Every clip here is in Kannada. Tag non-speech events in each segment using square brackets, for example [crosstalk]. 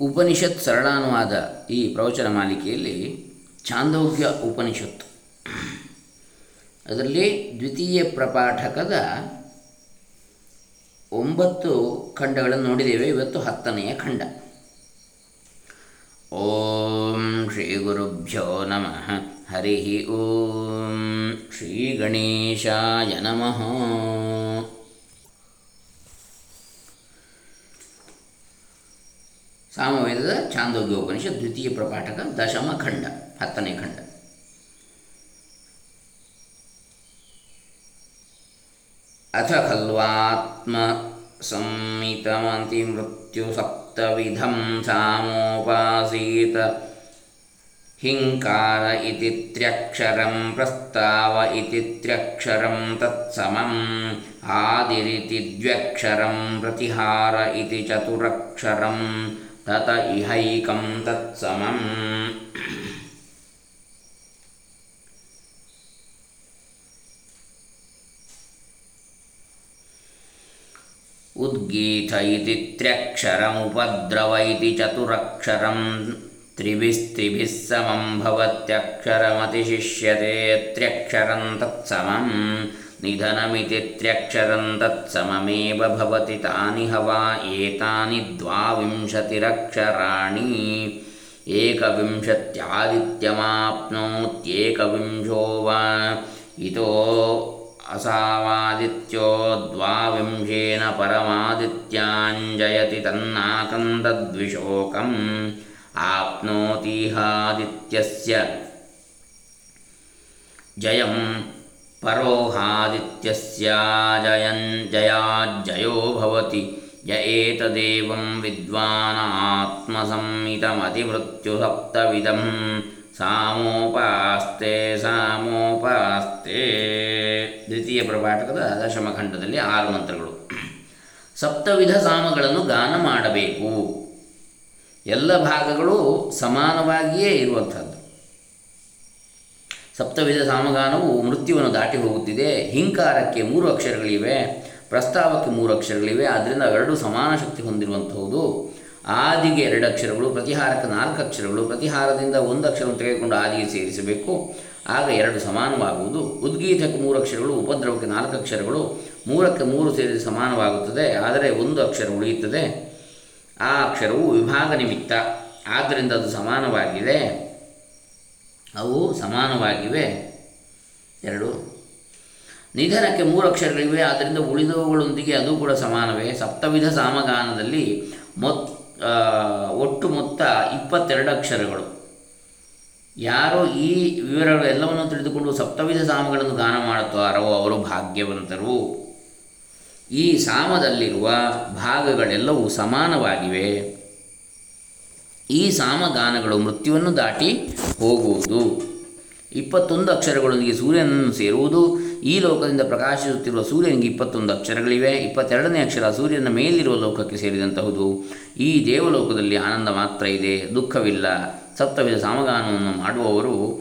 ಉಪನಿಷತ್ ಸರಳಾನುವಾದ ಈ ಪ್ರವಚನ ಮಾಲಿಕೆಯಲ್ಲಿ ಚಾಂದೋಗ್ಯ ಉಪನಿಷತ್ತು. ಅದರಲ್ಲಿ ದ್ವಿತೀಯ ಪ್ರಪಾಠಕದ ಒಂಬತ್ತು ಖಂಡಗಳನ್ನು ನೋಡಿದ್ದೇವೆ. ಇವತ್ತು ಹತ್ತನೆಯ ಖಂಡ. ಓಂ ಶ್ರೀ ಗುರುಭ್ಯೋ ನಮಃ. ಹರಿ ಓಂ ಶ್ರೀ ಗಣೇಶಾಯ ನಮಃ. ಸಾಮವೇದದ ಛಾಂದೋಗ್ಯೋಪನಿಷತ್ ದ್ವಿತೀಯ ಪ್ರಪಾಠಕ ದಶಮ ಖಂಡ, ಹತ್ತನೇ ಖಂಡ. ಅಥ ಖಲ್ವಾತ್ಮ ಸಂಹಿತಮತಿ ಮೃತ್ಯು ಸಪ್ತವಿಧಂ ಸಾಮೋಪಾಸೀತ. ಹಿಂಕಾರ ಇತಿ ತ್ರ್ಯಕ್ಷರಂ ಪ್ರಸ್ತಾವ ಇತಿ ತ್ರ್ಯಕ್ಷರಂ ತತ್ಸಮಂ. ಆದಿರಿತಿ ದ್ವ್ಯಕ್ಷರಂ ಪ್ರತಿಹಾರ ಇತಿ ಚತುರಕ್ಷರಂ. तत इहैकं तत्समम्। उद्गीथ इति त्र्यक्षरमुपद्रव इति चतुरक्षरं। त्रिभिस्त्रिभिः समं भवत्यक्षरमतिशिष्यते त्र्यक्षरं तत्समम्। निधनमिति त्र्यक्षरं तत्सममेव भवति तानि हवा एतानि द्वाविंशतिरक्षराणि। एकविंशत्यादित्यमाप्नोत्येकविंशो वा इतो असावादित्यो द्वाविंशेन परमादित्याञ्जयति तन्नाकन्दद्विशोकम् आप्नोतीहादित्यस्य जयम्। ಪರೋಹಾದಿತ್ಯಸ್ಯಾಜಯನ್ ಜಯಾಜ್ಜಯೋ ಭವತಿ. ಯ ಏತದೇವಂ ವಿದ್ವಾನಾತ್ಮಸಂಹಿತಮತಿಮೃತ್ಯುಸಪ್ತವಿಧಂ. ಸಾಮೋಪಾಸ್ತೆ ಸಾಮೋಪಾಸ್ತೆ. ದ್ವಿತೀಯ ಪ್ರಭಾಟಕದ ದಶಮಖಂಡದಲ್ಲಿ ಆರು ಮಂತ್ರಗಳು. ಸಪ್ತವಿಧ ಸಾಮಗಳನ್ನು ಗಾನ ಮಾಡಬೇಕು. ಎಲ್ಲ ಭಾಗಗಳು ಸಮಾನವಾಗಿಯೇ ಇರುವಂಥದ್ದು. ಸಪ್ತವಿಧ ಸಾಮಗಾನವು ಮೃತ್ಯುವನ್ನು ದಾಟಿ ಹೋಗುತ್ತಿದೆ. ಹಿಂಕಾರಕ್ಕೆ ಮೂರು ಅಕ್ಷರಗಳಿವೆ. ಪ್ರಸ್ತಾವಕ್ಕೆ ಮೂರು ಅಕ್ಷರಗಳಿವೆ. ಆದ್ದರಿಂದ ಎರಡು ಸಮಾನ ಶಕ್ತಿ ಹೊಂದಿರುವಂಥದ್ದು ಆದಿಗೆ ಎರಡು ಅಕ್ಷರಗಳು, ಪ್ರತಿಹಾರಕ್ಕೆ ನಾಲ್ಕು ಅಕ್ಷರಗಳು, ಪ್ರತಿಹಾರದಿಂದ ಒಂದು ಅಕ್ಷರವನ್ನು ತೆಗೆದುಕೊಂಡು ಆದಿಗೆ ಸೇರಿಸಬೇಕು. ಆಗ ಎರಡು ಸಮಾನವಾಗುವುದು. ಉದ್ಗೀತಕ್ಕೆ ಮೂರು ಅಕ್ಷರಗಳು, ಉಪದ್ರವಕ್ಕೆ ನಾಲ್ಕು ಅಕ್ಷರಗಳು, ಮೂರಕ್ಕೆ ಮೂರು ಸೇರಿಸಿ ಸಮಾನವಾಗುತ್ತದೆ. ಆದರೆ ಒಂದು ಅಕ್ಷರ ಉಳಿಯುತ್ತದೆ. ಆ ಅಕ್ಷರವು ವಿಭಾಗ ನಿಮಿತ್ತ. ಆದ್ದರಿಂದ ಅದು ಸಮಾನವಾಗಿದೆ. ಅವು ಸಮಾನವಾಗಿವೆ. ಎರಡು. ನಿಧನಕ್ಕೆ ಮೂರು ಅಕ್ಷರಗಳಿವೆ, ಆದ್ದರಿಂದ ಉಳಿದವುಗಳೊಂದಿಗೆ ಅದು ಕೂಡ ಸಮಾನವೇ. ಸಪ್ತವಿಧ ಸಾಮಗಾನದಲ್ಲಿ ಮೊತ್ ಒಟ್ಟು ಮೊತ್ತ ಇಪ್ಪತ್ತೆರಡು ಅಕ್ಷರಗಳು. ಯಾರೋ ಈ ವಿವರಗಳು ಎಲ್ಲವನ್ನು ತಿಳಿದುಕೊಂಡು ಸಪ್ತವಿಧ ಸಾಮಗಳನ್ನು ಗಾನ ಮಾಡುತ್ತಾರೋ, ಅವರು ಭಾಗ್ಯವಂತರು. ಈ ಸಾಮದಲ್ಲಿರುವ ಭಾಗಗಳೆಲ್ಲವೂ ಸಮಾನವಾಗಿವೆ. ಈ ಸಾಮಗಾನಗಳು ಮೃತ್ಯುವನ್ನು ದಾಟಿ ಹೋಗುವುದು. ಇಪ್ಪತ್ತೊಂದು ಅಕ್ಷರಗಳೊಂದಿಗೆ ಸೂರ್ಯನನ್ನು ಸೇರುವುದು. ಈ ಲೋಕದಿಂದ ಪ್ರಕಾಶಿಸುತ್ತಿರುವ ಸೂರ್ಯನಿಗೆ ಇಪ್ಪತ್ತೊಂದು ಅಕ್ಷರಗಳಿವೆ. ಇಪ್ಪತ್ತೆರಡನೇ ಅಕ್ಷರ ಸೂರ್ಯನ ಮೇಲಿರುವ ಲೋಕಕ್ಕೆ ಸೇರಿದಂತಹುದು. ಈ ದೇವಲೋಕದಲ್ಲಿ ಆನಂದ ಮಾತ್ರ ಇದೆ, ದುಃಖವಿಲ್ಲ. ಸಪ್ತವಿಧ ಸಾಮಗಾನವನ್ನು ಮಾಡುವವರು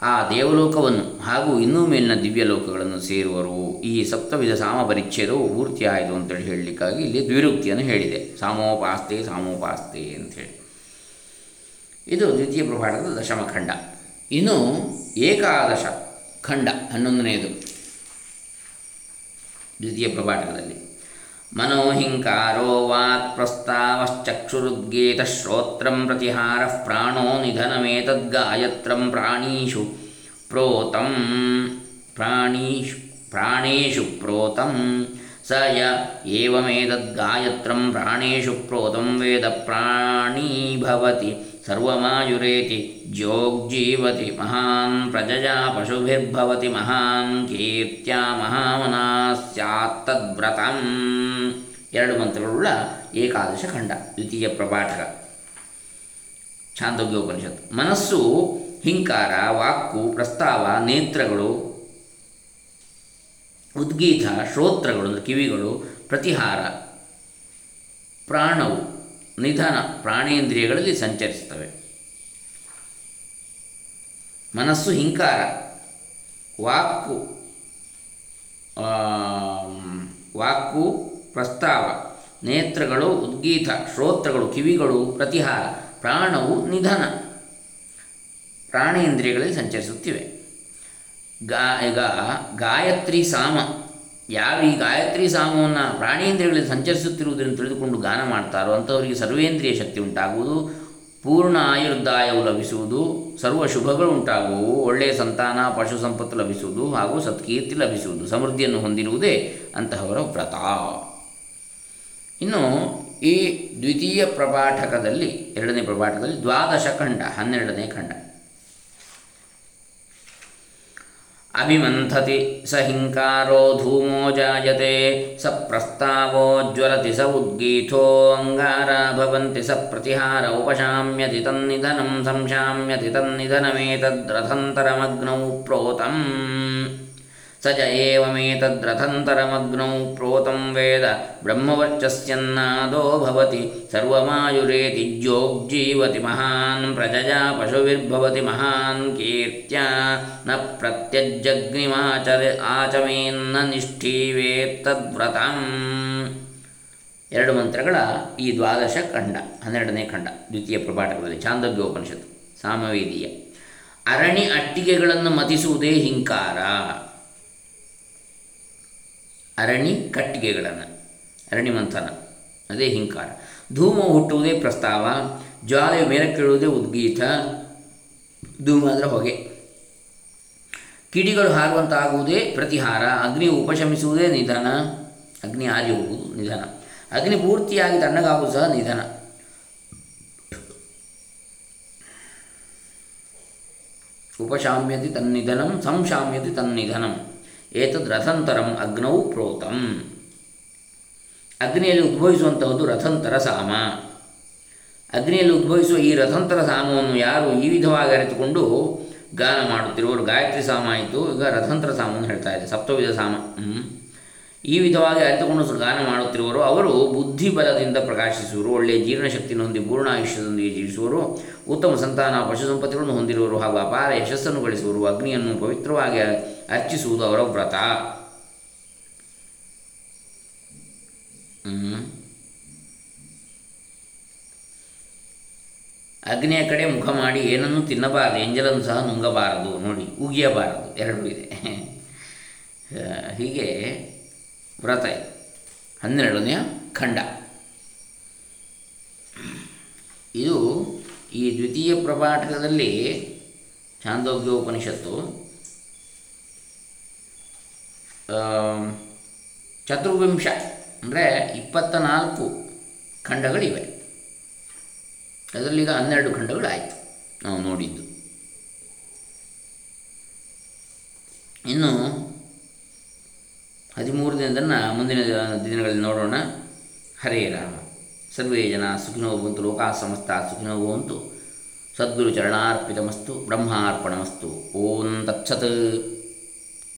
ಆ ದೇವಲೋಕವನ್ನು ಹಾಗೂ ಇನ್ನೂ ಮೇಲಿನ ದಿವ್ಯಲೋಕಗಳನ್ನು ಸೇರುವರು. ಈ ಸಪ್ತವಿಧ ಸಾಮ ಪರಿಚ್ಛೇದವು ಪೂರ್ತಿಯಾಯಿತು ಅಂತೇಳಿ ಹೇಳಲಿಕ್ಕಾಗಿ ಇಲ್ಲಿ ದ್ವಿರುಕ್ತಿಯನ್ನು ಹೇಳಿದೆ. ಸಾಮೋಪಾಸ್ತೆ ಸಾಮೋಪಾಸ್ತೆ ಅಂಥೇಳಿ. ಇದು ದ್ವಿತೀಯ ಪ್ರಭಾಟದ ದಶಮ ಖಂಡ. ಇನ್ನು ಏಕಾದಶ ಖಂಡ ಹನ್ನೊಂದನೆಯದು. ದ್ವಿತೀಯ ಪ್ರಭಾಟಕದಲ್ಲಿ ಶ್ರೋತ್ರಂ ಪ್ರತಿಹಾರ ಪ್ರಾಣೋ ನಿಧನಮೇತದ್ಗಾಯತ್ರಂ ಪ್ರಾಣೀಷು ಪ್ರೋತಂ ಪ್ರಾಣೀಷು ಪ್ರಾಣೇಶು ಪ್ರೋತಂ ಸ ಯ ಏವಮೇತದ್ಗಾಯತ್ರಂ ಪ್ರಾಣೇಶು ಪ್ರೋತಂ ವೇದ ಪ್ರಾಣೀ ಭವತಿ ಸರ್ವಮಾಯುರೇತಿ ಜ್ಯೋಗ್ಜೀವತಿ ಮಹಾನ್ ಪ್ರಜಯಾ ಪಶುಭಿರ್ಭವತಿ ಮಹಾನ್ ಕೀರ್ತ್ಯ ಮಹಾಮನಾ ಸ್ಯಾತ್ತದ್ವ್ರತಂ ಎರಡು ಮಂತ್ರಗಳುಳ್ಳ ಏಕಾದಶ ಖಂಡ, ದ್ವಿತೀಯ ಪ್ರಪಾಠಕ. ಛಾಂದೋಗ್ಯೋಪನಿಷತ್ ಮನಸ್ಸು, ಹಿಂಕಾರ, ವಾಕ್ಕು, ಪ್ರಸ್ತಾವ, ನೇತ್ರಗಳು, ಉದ್ಗೀತ, ಶ್ರೋತ್ರಗಳು, ಅಂದರೆ ಕಿವಿಗಳು, ಪ್ರತಿಹಾರ, ಪ್ರಾಣವು ನಿಧನ ಪ್ರಾಣೇಂದ್ರಿಯಗಳಲ್ಲಿ ಸಂಚರಿಸ್ತವೆ ಮನಸ್ಸು ಹಿಂಕಾರ ವಾಕು ವಾಕು ಪ್ರಸ್ತಾವ, ನೇತ್ರಗಳು ಉದ್ಗೀತ, ಶ್ರೋತ್ರಗಳು ಕಿವಿಗಳು ಪ್ರತಿಹಾರ, ಪ್ರಾಣವು ನಿಧನ, ಪ್ರಾಣೇಂದ್ರಿಯಗಳಲ್ಲಿ ಸಂಚರಿಸುತ್ತಿವೆ. ಗಾ ಗಾಯತ್ರಿ ಸಾಮ. ಯಾವ ಈ ಗಾಯತ್ರಿ ಸಾಮವನ್ನು ಪ್ರಾಣೇಂದ್ರಿಯಗಳಲ್ಲಿ ಸಂಚರಿಸುತ್ತಿರುವುದನ್ನು ತಿಳಿದುಕೊಂಡು ಗಾನ ಮಾಡ್ತಾರೋ ಅಂಥವರಿಗೆ ಸರ್ವೇಂದ್ರಿಯ ಶಕ್ತಿ ಉಂಟಾಗುವುದು, ಪೂರ್ಣ ಆಯುರ್ದಾಯವು ಲಭಿಸುವುದು, ಸರ್ವ ಶುಭಗಳು ಉಂಟಾಗುವು ಒಳ್ಳೆಯ ಸಂತಾನ, ಪಶು ಸಂಪತ್ತು ಲಭಿಸುವುದು ಹಾಗೂ ಸತ್ಕೀರ್ತಿ ಲಭಿಸುವುದು, ಸಮೃದ್ಧಿಯನ್ನು ಹೊಂದಿರುವುದೇ ಅಂತಹವರ ವ್ರತ. ಇನ್ನು ಈ ದ್ವಿತೀಯ ಪ್ರಭಾಟಕದಲ್ಲಿ ಎರಡನೇ ಪ್ರಭಾಟಕದಲ್ಲಿ ದ್ವಾದಶ ಖಂಡ, ಹನ್ನೆರಡನೇ ಖಂಡ. ಅಭಿಮಂಥತಿ ಸ ಹಿಂಕಾರೋ ಧೂಮೋ ಜಾಯತೆ ಸ ಪ್ರಸ್ತಾವೋ ಜ್ವಲತಿ ಸ ಉದ್ಗೀಥೋ ಅಂಗಾರ ಭವಂತಿ ಸ ಪ್ರತಿಹಾರ ಉಪಶಾಮ್ಯತಿ ತನ್ನಿಧನಂ ಸಂಶಾಮ್ಯತಿ ತನ್ನಿಧನಮೇತದ್ರಥಂತರಮಗ್ನೌ ಪ್ರೋತಂ स च एवमेतद्रथन्तरमग्नौ प्रोतं वेद ब्रह्मवर्चस्यन्नादो भवति सर्वमायुरेति ज्योग्जीवति महान् प्रजया पशुभिर्भवति महान् कीर्त्या न प्रत्यज्जग्निमाचर ಆಚಮೇನ್ನ ನಿಷ್ಠೀವೇತ್ತದ್ವ್ರತಂ ಎರಡು ಮಂತ್ರಗಳ ಈ ದ್ವಾದಶ ಖಂಡ ಹನ್ನೆರಡನೇ ಖಂಡ ದ್ವಿತೀಯ ಪ್ರಪಾಠಕದಲ್ಲಿ ಛಾಂದೋಗ್ಯೋಪನಿಷತ್ತು ಸಾಮವೇದೀಯ ಅರಣಿ ಅಟ್ಟಿಗೆಗಳನ್ನು ಮತಿಸುವುದೇ ಹಿಂಕಾರ ಅರಣಿ ಕಟ್ಟಿಗೆಗಳನ್ನು ಅರಣಿ ಮಂಥನ, ಅದೇ ಹಿಂಕಾರ. ಧೂಮ ಹುಟ್ಟುವುದೇ ಪ್ರಸ್ತಾವ ಜ್ವಾಲೆಯು ಮೇಲಕ್ಕೇಳುವುದೇ ಉದ್ಗೀತ, ಧೂಮ ಅಂದರೆ ಹೊಗೆ. ಕಿಡಿಗಳು ಹಾರುವಂತಾಗುವುದೇ ಪ್ರತಿಹಾರ, ಅಗ್ನಿ ಉಪಶಮಿಸುವುದೇ ನಿಧನ, ಅಗ್ನಿ ಆರಿ ಹೋಗುವುದು ನಿಧನ. ಅಗ್ನಿ ಪೂರ್ತಿಯಾಗಿ ತಣ್ಣಗಾಗುವುದು ಸಹ ನಿಧನ. ಉಪಶಾಮ್ಯತಿ ತನ್ನಿಧನಂ, ಸಂಶಾಮ್ಯತಿ ತನ್ನಿಧನಂ. ಏತದ್ ರಥಂತರಂ ಅಗ್ನೌ ಪ್ರೋತಂ. ಅಗ್ನಿಯಲ್ಲಿ ಉದ್ಭವಿಸುವಂತಹದ್ದು ರಥಂತರ ಸಾಮ. ಅಗ್ನಿಯಲ್ಲಿ ಉದ್ಭವಿಸುವ ಈ ರಥಂತರ ಸಾಮವನ್ನು ಯಾರು ಈ ವಿಧವಾಗಿ ಅರಿತುಕೊಂಡು ಗಾನ ಮಾಡುತ್ತಿರುವವರು ಗಾಯತ್ರಿ ಸಾಮ ಆಯಿತು. ಈಗ ರಥಂತರ ಸಾಮವನ್ನು ಹೇಳ್ತಾ ಇದೆ ಸಪ್ತವಿಧ ಸಾಮ. ಈ ವಿಧವಾಗಿ ಅರಿತುಕೊಂಡು ಗಾನ ಮಾಡುತ್ತಿರುವರು ಅವರು ಬುದ್ಧಿಬಲದಿಂದ ಪ್ರಕಾಶಿಸುವರು, ಒಳ್ಳೆಯ ಜೀರ್ಣಶಕ್ತಿಯನ್ನು ಹೊಂದಿ ಪೂರ್ಣ ಆಯುಷ್ಯದೊಂದಿಗೆ ಜೀವಿಸುವರು, ಉತ್ತಮ ಸಂತಾನ ಪಶು ಸಂಪತ್ತಿಗಳನ್ನು ಹೊಂದಿರುವರು ಹಾಗೂ ಅಪಾರ ಯಶಸ್ಸನ್ನು ಗಳಿಸುವರು, ಅಗ್ನಿಯನ್ನು ಪವಿತ್ರವಾಗಿ ಅರ್ಚಿಸುವುದು ಅವರ ವ್ರತ. ಅಗ್ನಿಯ ಕಡೆ ಮುಖ ಮಾಡಿ ಏನನ್ನು ತಿನ್ನಬಾರದು, ಎಂಜಲನ್ನು ಸಹ ನುಂಗಬಾರದು, ನೋಡಿ, ಉಗಿಯಬಾರದು, ಎರಡೂ ಇದೆ. [laughs] ಹೀಗೆ ವ್ರತ ಇದು. ಹನ್ನೆರಡನೆಯ ಖಂಡ. ಇದು ಈ ದ್ವಿತೀಯ ಪ್ರಪಾಠಕದಲ್ಲಿ ಛಾಂದೋಗ್ಯೋಪನಿಷತ್ತು ಚತುರ್ವಿಂಶ ಅಂದರೆ ಇಪ್ಪತ್ತ ನಾಲ್ಕು ಖಂಡಗಳಿವೆ. ಅದರಲ್ಲೀಗ ಹನ್ನೆರಡು ಖಂಡಗಳಾಯಿತು ನಾವು ನೋಡಿದ್ದು. ಇನ್ನು ಹದಿಮೂರು ದಿನದನ್ನು ಮುಂದಿನ ದಿನಗಳಲ್ಲಿ ನೋಡೋಣ. ಹರೇ ರಾಮ. ಸರ್ವೇ ಜನ ಸುಖಿನೋ ಬಂತು ಲೋಕಾ ಸಮಸ್ತ ಸುಖಿನೋ ಬಂತು ಸದ್ಗುರು ಚರಣಾರ್ಪಿತಮಸ್ತು, ಬ್ರಹ್ಮಾರ್ಪಣಮಸ್ತು. ಓಂ ತತ್ಸತ್.